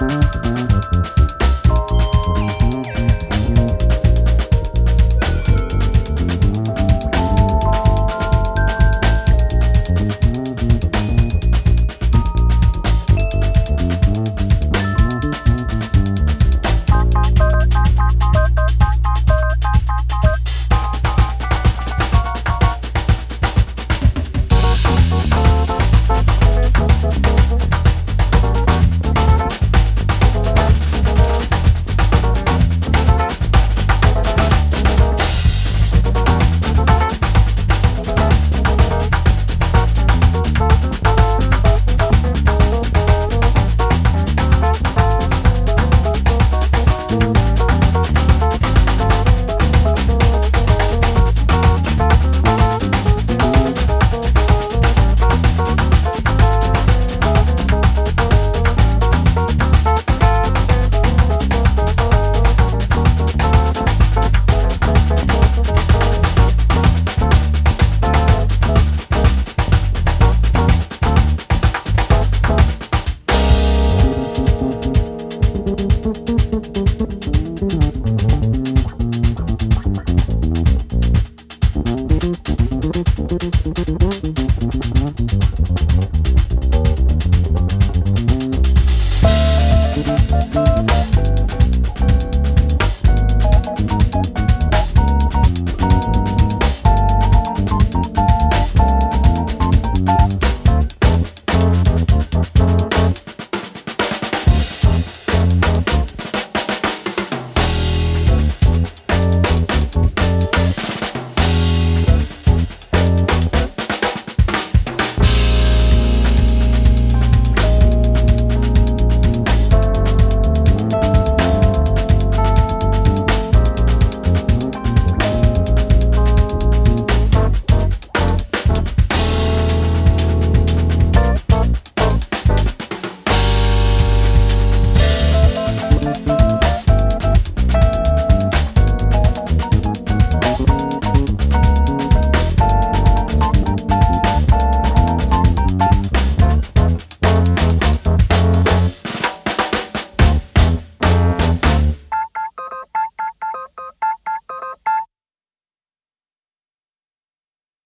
Música Mm-hmm.